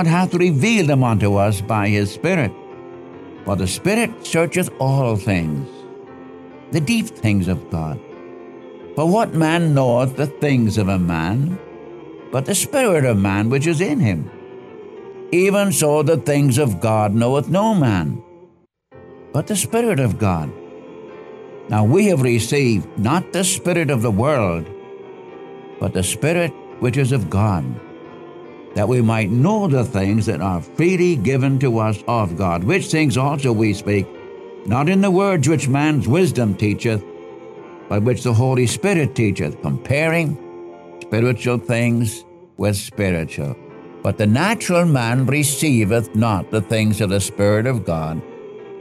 God hath revealed them unto us by his Spirit. For the Spirit searcheth all things, the deep things of God. For what man knoweth the things of a man, but the Spirit of man which is in him? Even so the things of God knoweth no man, but the Spirit of God. Now we have received not the Spirit of the world, but the Spirit which is of God, that we might know the things that are freely given to us of God, which things also we speak, not in the words which man's wisdom teacheth, but which the Holy Spirit teacheth, comparing spiritual things with spiritual. But the natural man receiveth not the things of the Spirit of God,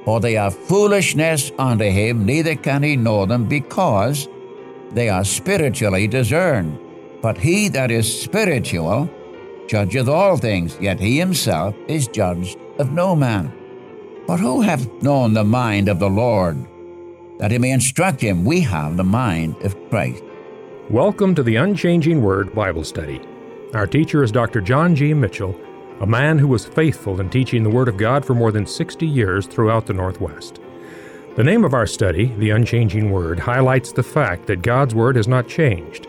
for they are foolishness unto him, neither can he know them, because they are spiritually discerned. But he that is spiritual judgeth all things, yet he himself is judged of no man. But who hath known the mind of the Lord, that he may instruct him? We have the mind of Christ. Welcome to the Unchanging Word Bible Study. Our teacher is Dr. John G. Mitchell, a man who was faithful in teaching the Word of God for more than 60 years throughout the Northwest. The name of our study, The Unchanging Word, highlights the fact that God's Word has not changed.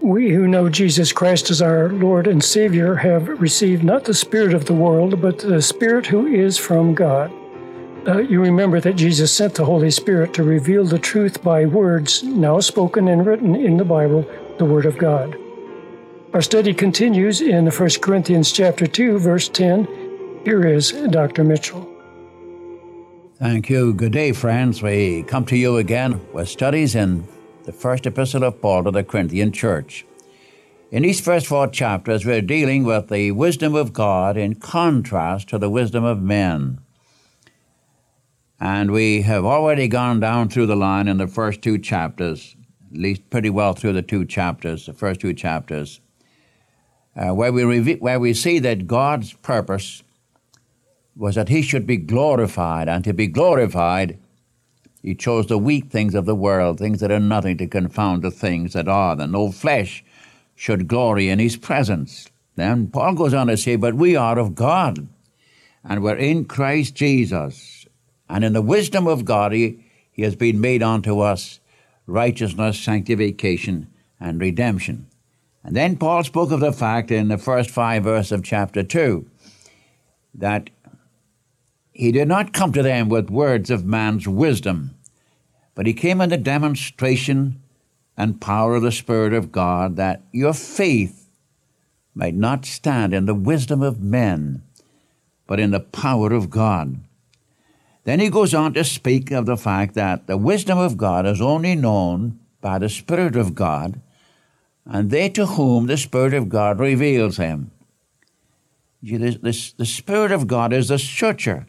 We who know Jesus Christ as our Lord and Savior have received not the Spirit of the world, but the Spirit who is from God. Uh, you remember that Jesus sent the Holy Spirit to reveal the truth by words now spoken and written in the Bible, the Word of God. Our study continues in 1 Corinthians chapter 2, verse 10. Here is Dr. Mitchell. Thank you. Good day, friends. We come to you again with studies in the first epistle of Paul to the Corinthian church. In these first four chapters, we're dealing with the wisdom of God in contrast to the wisdom of men. And we have already gone down through the line in the first two chapters, at least pretty well through the two chapters, the first two chapters, uh, where, we reve- where we see that God's purpose was that he should be glorified, and to be glorified, he chose the weak things of the world, things that are nothing to confound the things that are, that no flesh should glory in his presence. Then Paul goes on to say, But we are of God, and we're in Christ Jesus. And in the wisdom of God, he, he has been made unto us righteousness, sanctification, and redemption. And then Paul spoke of the fact in the first five verses of chapter 2 that he did not come to them with words of man's wisdom, but he came in the demonstration and power of the Spirit of God that your faith might not stand in the wisdom of men, but in the power of God. Then he goes on to speak of the fact that the wisdom of God is only known by the Spirit of God, and they to whom the Spirit of God reveals him. This, this, the Spirit of God is the searcher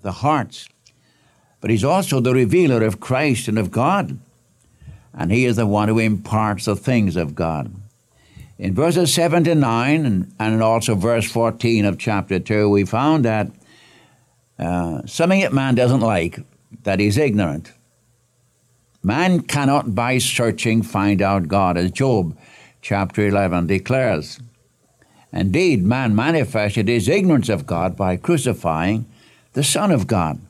of the hearts, but he's also the revealer of Christ and of God, and he is the one who imparts the things of God. In verses 7 to 9, and, and also verse 14 of chapter 2, we found that uh, something that man doesn't like, that he's ignorant. Man cannot by searching find out God, as Job chapter 11 declares. Indeed, man manifested his ignorance of God by crucifying the Son of God.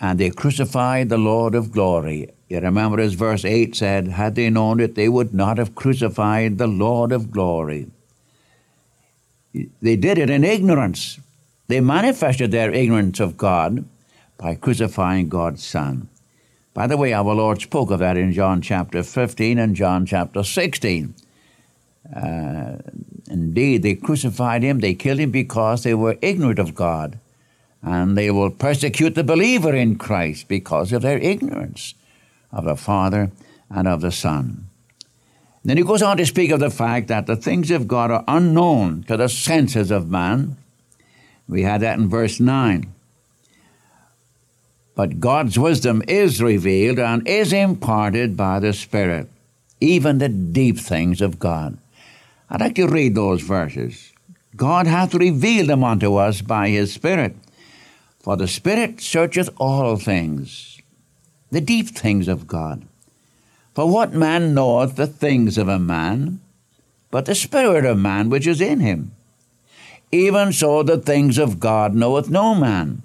And they crucified the Lord of glory. You remember as verse 8 said, Had they known it, they would not have crucified the Lord of glory. They did it in ignorance. They manifested their ignorance of God by crucifying God's Son. By the way, our Lord spoke of that in John chapter 15 and John chapter 16. Uh, Indeed, they crucified him, they killed him because they were ignorant of God. And they will persecute the believer in Christ because of their ignorance of the Father and of the Son. Then he goes on to speak of the fact that the things of God are unknown to the senses of man. We had that in verse 9. But God's wisdom is revealed and is imparted by the Spirit, even the deep things of God. I'd like to read those verses. God hath revealed them unto us by his Spirit. For the Spirit searcheth all things, the deep things of God. For what man knoweth the things of a man, but the Spirit of man which is in him? Even so the things of God knoweth no man,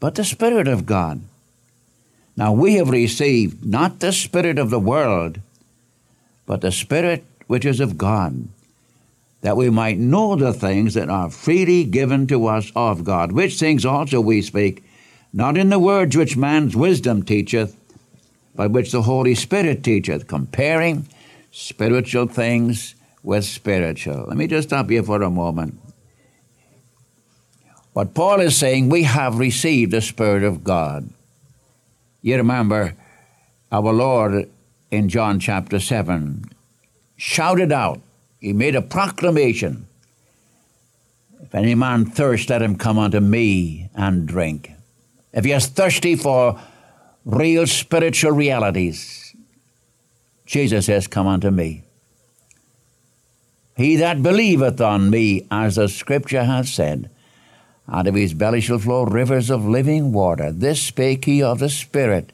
but the Spirit of God. Now we have received not the Spirit of the world, but the Spirit which is of God, that we might know the things that are freely given to us of God, which things also we speak, not in the words which man's wisdom teacheth, but which the Holy Spirit teacheth, comparing spiritual things with spiritual. Let me just stop here for a moment. What Paul is saying, we have received the Spirit of God. You remember our Lord in John chapter 7 shouted out, he made a proclamation If any man thirst, let him come unto me and drink. If he is thirsty for real spiritual realities, Jesus says, Come unto me. He that believeth on me, as the scripture hath said, out of his belly shall flow rivers of living water. This spake he of the Spirit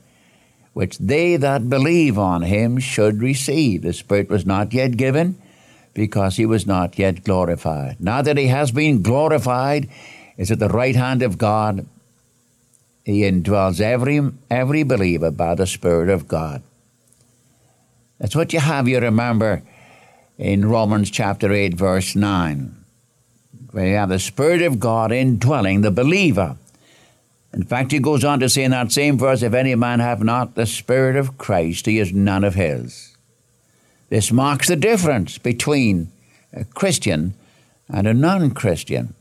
which they that believe on him should receive. The Spirit was not yet given because he was not yet glorified. Now that he has been glorified, is at the right hand of God. He indwells every, every believer by the Spirit of God. That's what you have, you remember, in Romans chapter 8, verse 9, where you have the Spirit of God indwelling the believer. In fact, he goes on to say in that same verse, if any man have not the Spirit of Christ, he is none of his. This marks the difference between a Christian and a non Christian.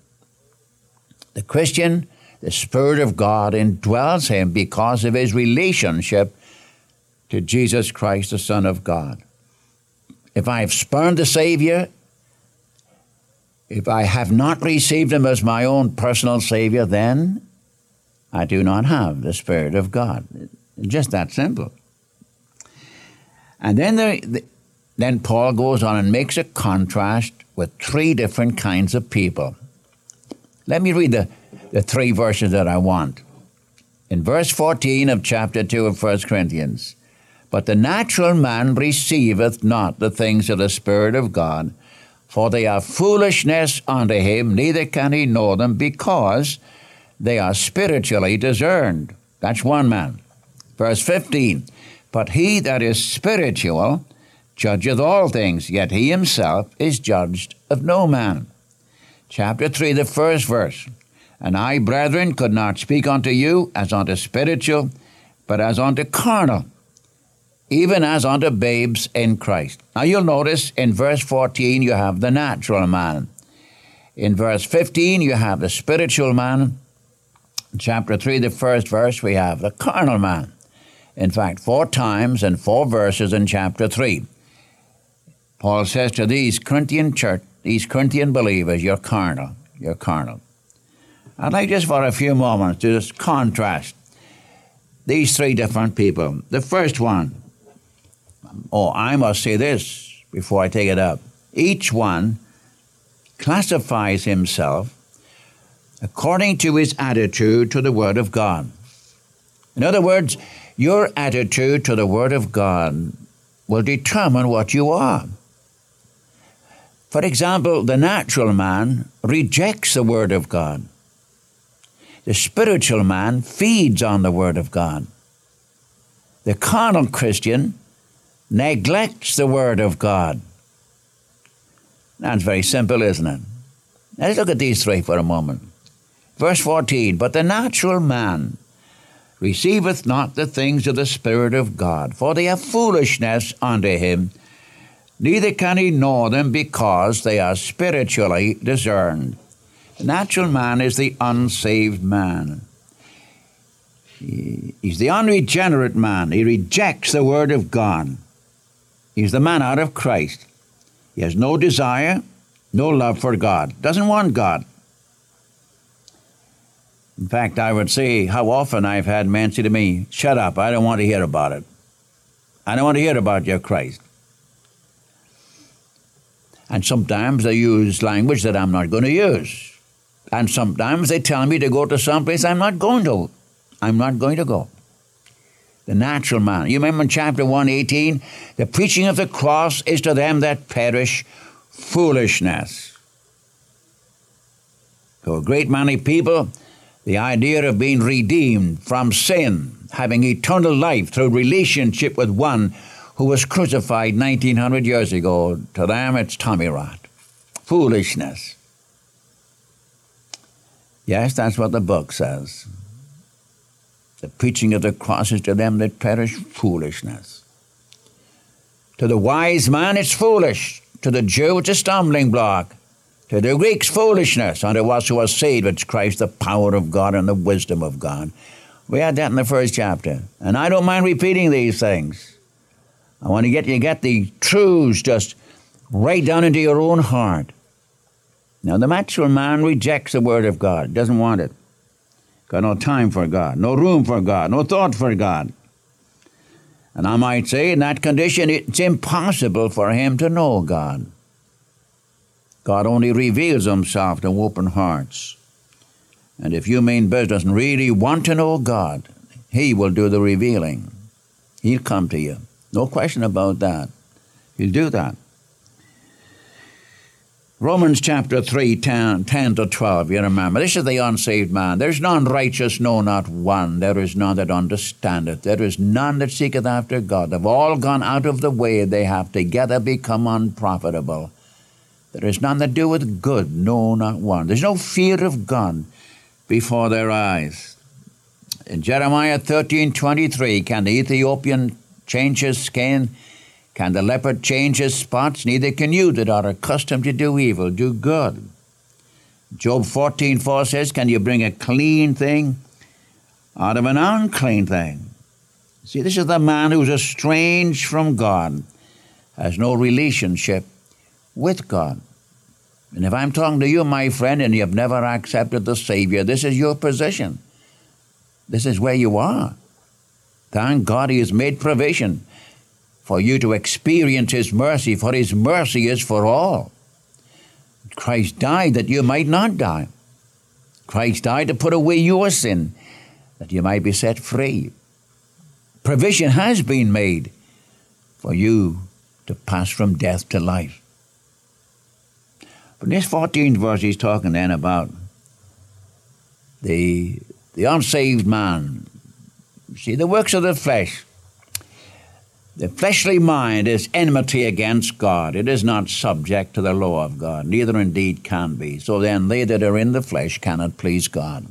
The Christian, the Spirit of God indwells him because of his relationship to Jesus Christ, the Son of God. If I have spurned the Savior, if I have not received him as my own personal Savior, then I do not have the Spirit of God. Just that simple. And then, there, then Paul goes on and makes a contrast with three different kinds of people. Let me read the, the three verses that I want. In verse 14 of chapter 2 of 1 Corinthians, but the natural man receiveth not the things of the Spirit of God, for they are foolishness unto him, neither can he know them, because they are spiritually discerned. That's one man. Verse 15 But he that is spiritual judgeth all things, yet he himself is judged of no man. Chapter 3, the first verse. And I, brethren, could not speak unto you as unto spiritual, but as unto carnal, even as unto babes in Christ. Now you'll notice in verse 14 you have the natural man. In verse 15 you have the spiritual man chapter 3, the first verse, we have the carnal man. In fact, four times and four verses in chapter 3. Paul says to these Corinthian church, these Corinthian believers, you're carnal, you're carnal. I'd like just for a few moments to just contrast these three different people. The first one, oh, I must say this before I take it up. Each one classifies himself according to his attitude to the Word of God. In other words, your attitude to the Word of God will determine what you are. For example, the natural man rejects the Word of God. The spiritual man feeds on the Word of God. The carnal Christian neglects the Word of God. That's very simple, isn't it? let's look at these three for a moment. Verse 14 But the natural man receiveth not the things of the Spirit of God, for they are foolishness unto him, neither can he know them because they are spiritually discerned. The natural man is the unsaved man. He's the unregenerate man. He rejects the Word of God. He's the man out of Christ. He has no desire, no love for God, doesn't want God. In fact, I would say how often I've had men say to me, Shut up, I don't want to hear about it. I don't want to hear about your Christ. And sometimes they use language that I'm not going to use. And sometimes they tell me to go to some place I'm not going to. I'm not going to go. The natural man. You remember in chapter 118? The preaching of the cross is to them that perish foolishness. To a great many people, the idea of being redeemed from sin, having eternal life through relationship with one who was crucified 1900 years ago, to them it's Tommy Rot. Foolishness. Yes, that's what the book says. The preaching of the cross is to them that perish foolishness. To the wise man, it's foolish. To the Jew, it's a stumbling block. To the Greeks, foolishness. Unto us who are saved, it's Christ, the power of God and the wisdom of God. We had that in the first chapter. And I don't mind repeating these things. I want to get you get the truths just right down into your own heart. Now, the natural man rejects the Word of God, doesn't want it. Got no time for God, no room for God, no thought for God. And I might say, in that condition, it's impossible for him to know God. God only reveals himself to open hearts. And if you mean business and really want to know God, he will do the revealing. He'll come to you. No question about that. He'll do that. Romans chapter 3, 10, 10, to 12, you remember. This is the unsaved man. There is none righteous, no, not one. There is none that understandeth. There is none that seeketh after God. They've all gone out of the way. They have together become unprofitable. There is none that doeth good, no, not one. There's no fear of God before their eyes. In Jeremiah 13, 23, can the Ethiopian change his skin? Can the leopard change his spots? Neither can you that are accustomed to do evil do good. Job 14 4 says, Can you bring a clean thing out of an unclean thing? See, this is the man who's estranged from God, has no relationship with God. And if I'm talking to you, my friend, and you've never accepted the Savior, this is your position. This is where you are. Thank God He has made provision for you to experience His mercy, for His mercy is for all. Christ died that you might not die. Christ died to put away your sin, that you might be set free. Provision has been made for you to pass from death to life. But in this 14th verse, he's talking then about the, the unsaved man. See, the works of the flesh the fleshly mind is enmity against God. It is not subject to the law of God, neither indeed can be. So then they that are in the flesh cannot please God.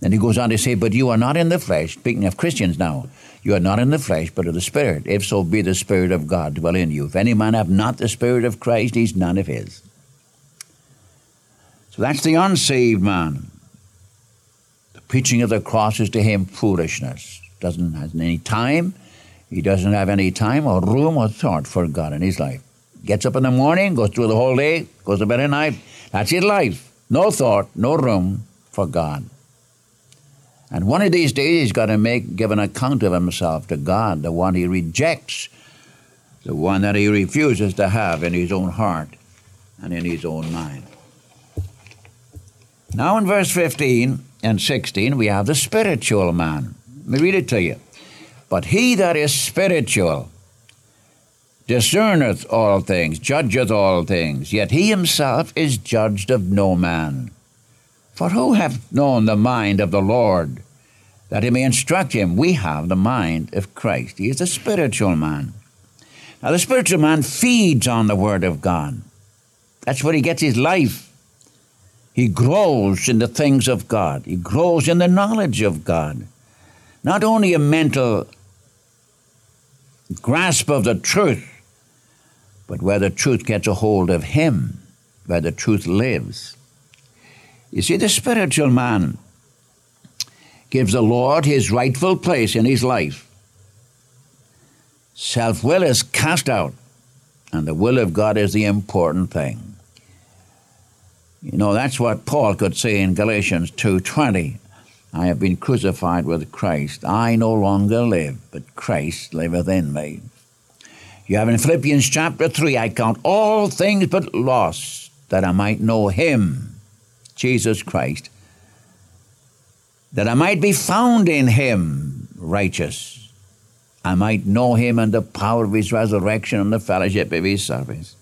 Then he goes on to say, But you are not in the flesh, speaking of Christians now, you are not in the flesh, but of the Spirit, if so be the Spirit of God dwell in you. If any man have not the Spirit of Christ, he's none of his. So that's the unsaved man. The preaching of the cross is to him foolishness. Doesn't have any time he doesn't have any time or room or thought for God in his life. Gets up in the morning, goes through the whole day, goes to bed at night. That's his life. No thought, no room for God. And one of these days he's got to make give an account of himself to God, the one he rejects, the one that he refuses to have in his own heart and in his own mind. Now in verse 15 and 16 we have the spiritual man. Let me read it to you. But he that is spiritual discerneth all things, judgeth all things, yet he himself is judged of no man. For who hath known the mind of the Lord, that he may instruct him? We have the mind of Christ. He is a spiritual man. Now, the spiritual man feeds on the Word of God. That's where he gets his life. He grows in the things of God, he grows in the knowledge of God. Not only a mental grasp of the truth, but where the truth gets a hold of him, where the truth lives. You see, the spiritual man gives the Lord his rightful place in his life. Self will is cast out, and the will of God is the important thing. You know, that's what Paul could say in Galatians 2:20. I have been crucified with Christ. I no longer live, but Christ liveth in me. You have in Philippians chapter 3, I count all things but loss, that I might know him, Jesus Christ, that I might be found in him righteous. I might know him and the power of his resurrection and the fellowship of his service.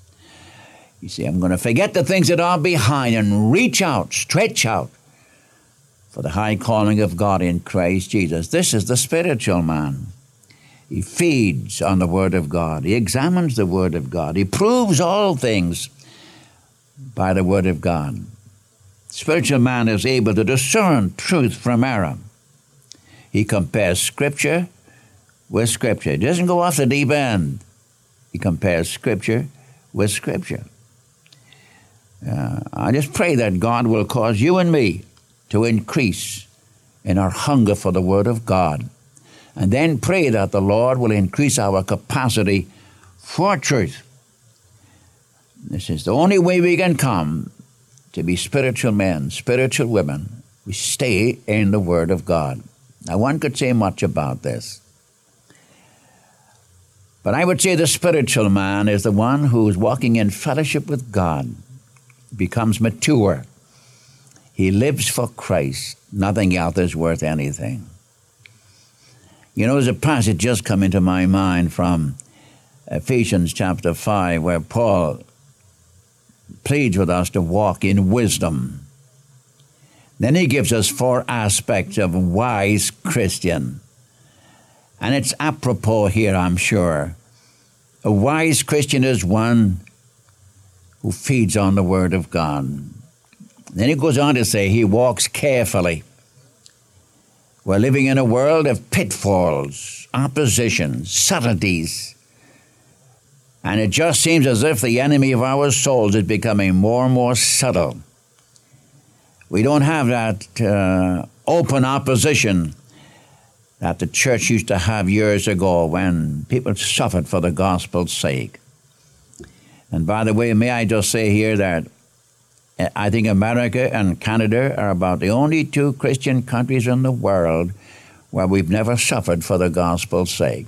You see, I'm going to forget the things that are behind and reach out, stretch out for the high calling of God in Christ Jesus. This is the spiritual man. He feeds on the Word of God. He examines the Word of God. He proves all things by the Word of God. Spiritual man is able to discern truth from error. He compares Scripture with Scripture. He doesn't go off the deep end. He compares Scripture with Scripture. Uh, I just pray that God will cause you and me to increase in our hunger for the Word of God. And then pray that the Lord will increase our capacity for truth. This is the only way we can come to be spiritual men, spiritual women. We stay in the Word of God. Now, one could say much about this. But I would say the spiritual man is the one who is walking in fellowship with God becomes mature. He lives for Christ. Nothing else is worth anything. You know, there's a passage just come into my mind from Ephesians chapter 5 where Paul pleads with us to walk in wisdom. Then he gives us four aspects of a wise Christian. And it's apropos here, I'm sure. A wise Christian is one who feeds on the Word of God. Then he goes on to say he walks carefully. We're living in a world of pitfalls, opposition, subtleties. And it just seems as if the enemy of our souls is becoming more and more subtle. We don't have that uh, open opposition that the church used to have years ago when people suffered for the gospel's sake. And by the way, may I just say here that uh, I think America and Canada are about the only two Christian countries in the world where we've never suffered for the gospel's sake.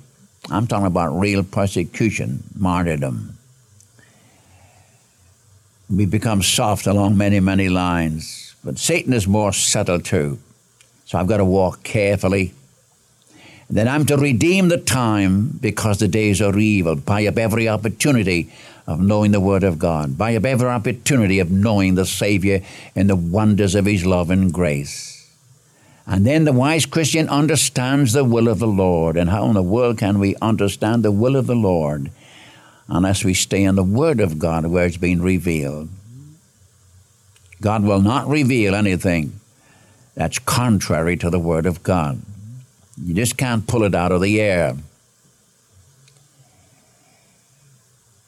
I'm talking about real persecution, martyrdom. We become soft along many, many lines, but Satan is more subtle too. So I've got to walk carefully. And then I'm to redeem the time because the days are evil, buy up every opportunity of knowing the Word of God, by every opportunity of knowing the Savior and the wonders of His love and grace. And then the wise Christian understands the will of the Lord. And how in the world can we understand the will of the Lord unless we stay in the Word of God where it's been revealed? God will not reveal anything that's contrary to the Word of God. You just can't pull it out of the air.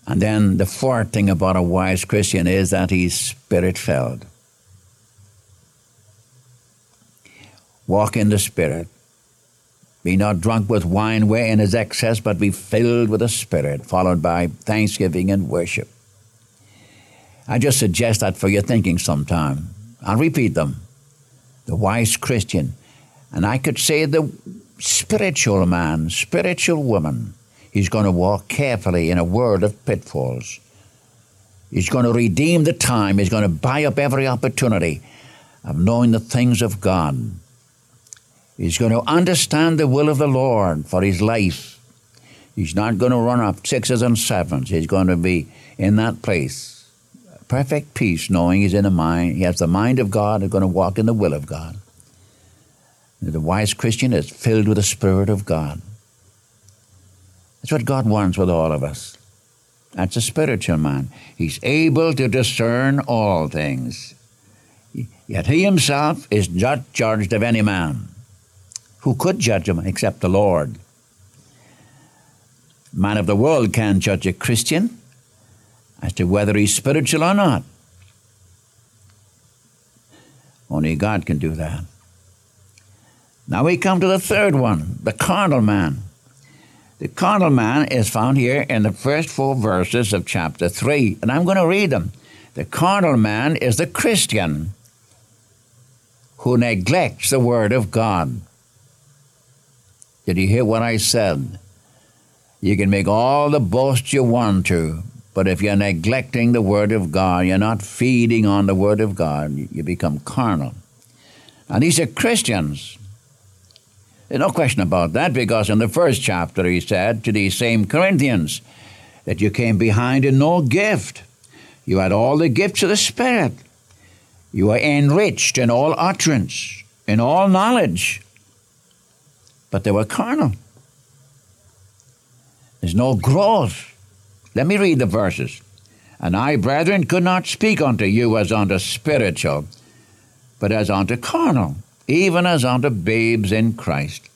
And then the fourth thing about a wise Christian is that he's spirit filled. Walk in the Spirit. Be not drunk with wine wherein is excess, but be filled with the Spirit, followed by thanksgiving and worship. I just suggest that for your thinking sometime. I'll repeat them. The wise Christian. And I could say the spiritual man, spiritual woman He's going to walk carefully in a world of pitfalls. He's going to redeem the time. He's going to buy up every opportunity of knowing the things of God. He's going to understand the will of the Lord for his life. He's not going to run up sixes and sevens. He's going to be in that place. Perfect peace, knowing he's in a mind, he has the mind of God, he's going to walk in the will of God. The wise Christian is filled with the Spirit of God. That's what God wants with all of us. That's a spiritual man. He's able to discern all things. Yet he himself is not judged of any man. Who could judge him except the Lord? Man of the world can't judge a Christian. as to whether he's spiritual or not. Only God can do that. Now we come to the third one, the carnal man. The carnal man is found here in the first four verses of chapter 3, and I'm going to read them. The carnal man is the Christian who neglects the Word of God. Did you hear what I said? You can make all the boast you want to, but if you're neglecting the Word of God, you're not feeding on the Word of God, you become carnal. And these are Christians. There's no question about that because in the first chapter he said to these same Corinthians that you came behind in no gift. You had all the gifts of the Spirit. You were enriched in all utterance, in all knowledge. But they were carnal. There's no growth. Let me read the verses. And I, brethren, could not speak unto you as unto spiritual, but as unto carnal even as unto babes in Christ.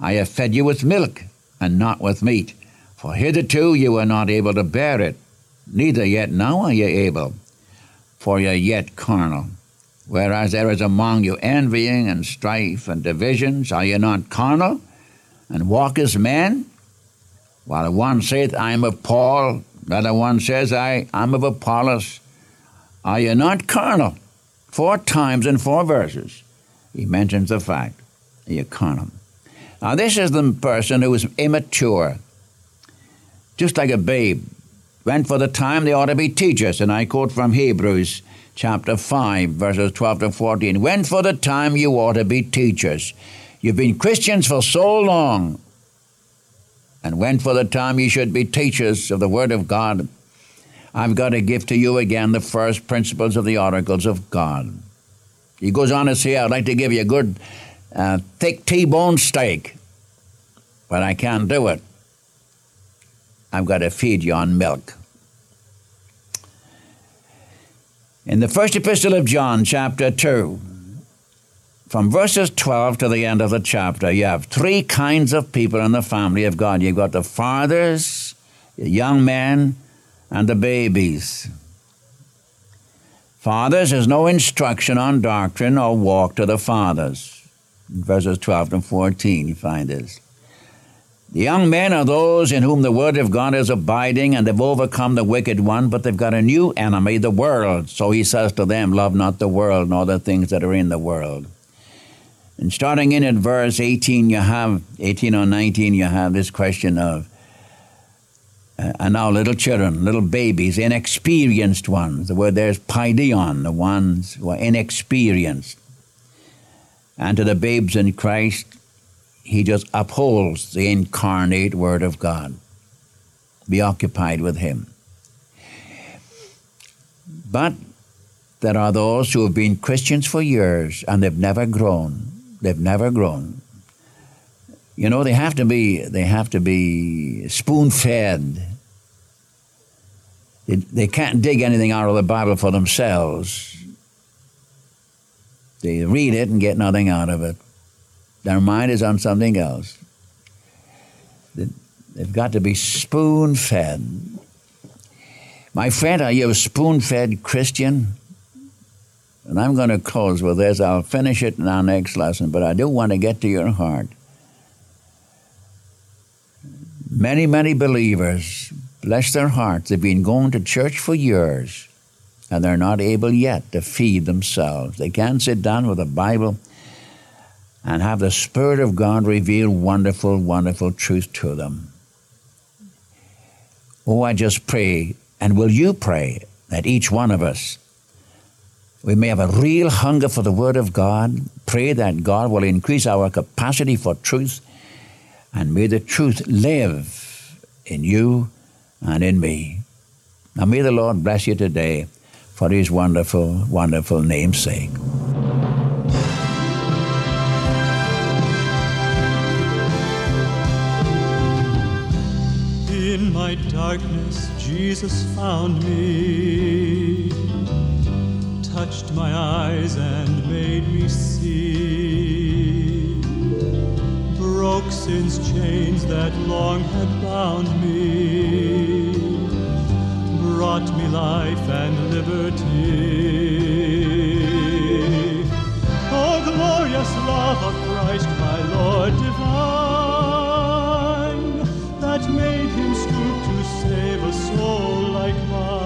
I have fed you with milk, and not with meat, for hitherto you were not able to bear it, neither yet now are ye able, for ye are yet carnal. Whereas there is among you envying and strife and divisions, are ye not carnal, and walk as men? While one saith, I am of Paul, another one says, I am of Apollos. Are ye not carnal? Four times in four verses he mentions the fact, the economy. Now, this is the person who is immature, just like a babe. When for the time they ought to be teachers, and I quote from Hebrews chapter 5, verses 12 to 14. When for the time you ought to be teachers. You've been Christians for so long, and when for the time you should be teachers of the Word of God, I've got to give to you again the first principles of the oracles of God. He goes on to say, I'd like to give you a good uh, thick T-bone steak, but I can't do it. I've got to feed you on milk. In the first epistle of John, chapter 2, from verses 12 to the end of the chapter, you have three kinds of people in the family of God. You've got the fathers, the young men, and the babies. Fathers, there's no instruction on doctrine or walk to the fathers. In verses 12 and 14, you find this. Young men are those in whom the word of God is abiding, and they've overcome the wicked one, but they've got a new enemy, the world. So he says to them, Love not the world, nor the things that are in the world. And starting in at verse 18, you have, 18 or 19, you have this question of, uh, and now little children, little babies, inexperienced ones. The word there's paideon, the ones who are inexperienced. And to the babes in Christ, he just upholds the incarnate Word of God. Be occupied with him. But there are those who have been Christians for years and they've never grown. They've never grown. You know, they have to be they have to be spoon fed. They, they can't dig anything out of the Bible for themselves. They read it and get nothing out of it. Their mind is on something else. They've got to be spoon fed. My friend, are you a spoon fed Christian? And I'm going to close with this. I'll finish it in our next lesson, but I do want to get to your heart. Many, many believers, bless their hearts, they've been going to church for years and they're not able yet to feed themselves. They can't sit down with a Bible and have the Spirit of God reveal wonderful, wonderful truth to them. Oh, I just pray, and will you pray that each one of us, we may have a real hunger for the Word of God, pray that God will increase our capacity for truth and may the truth live in you and in me. Now may the Lord bless you today for his wonderful, wonderful name's sake. Darkness, Jesus found me, touched my eyes and made me see broke sin's chains that long had bound me, brought me life and liberty. Oh, glorious love of Christ, my Lord divine, that made him stoop to save a soul like mine.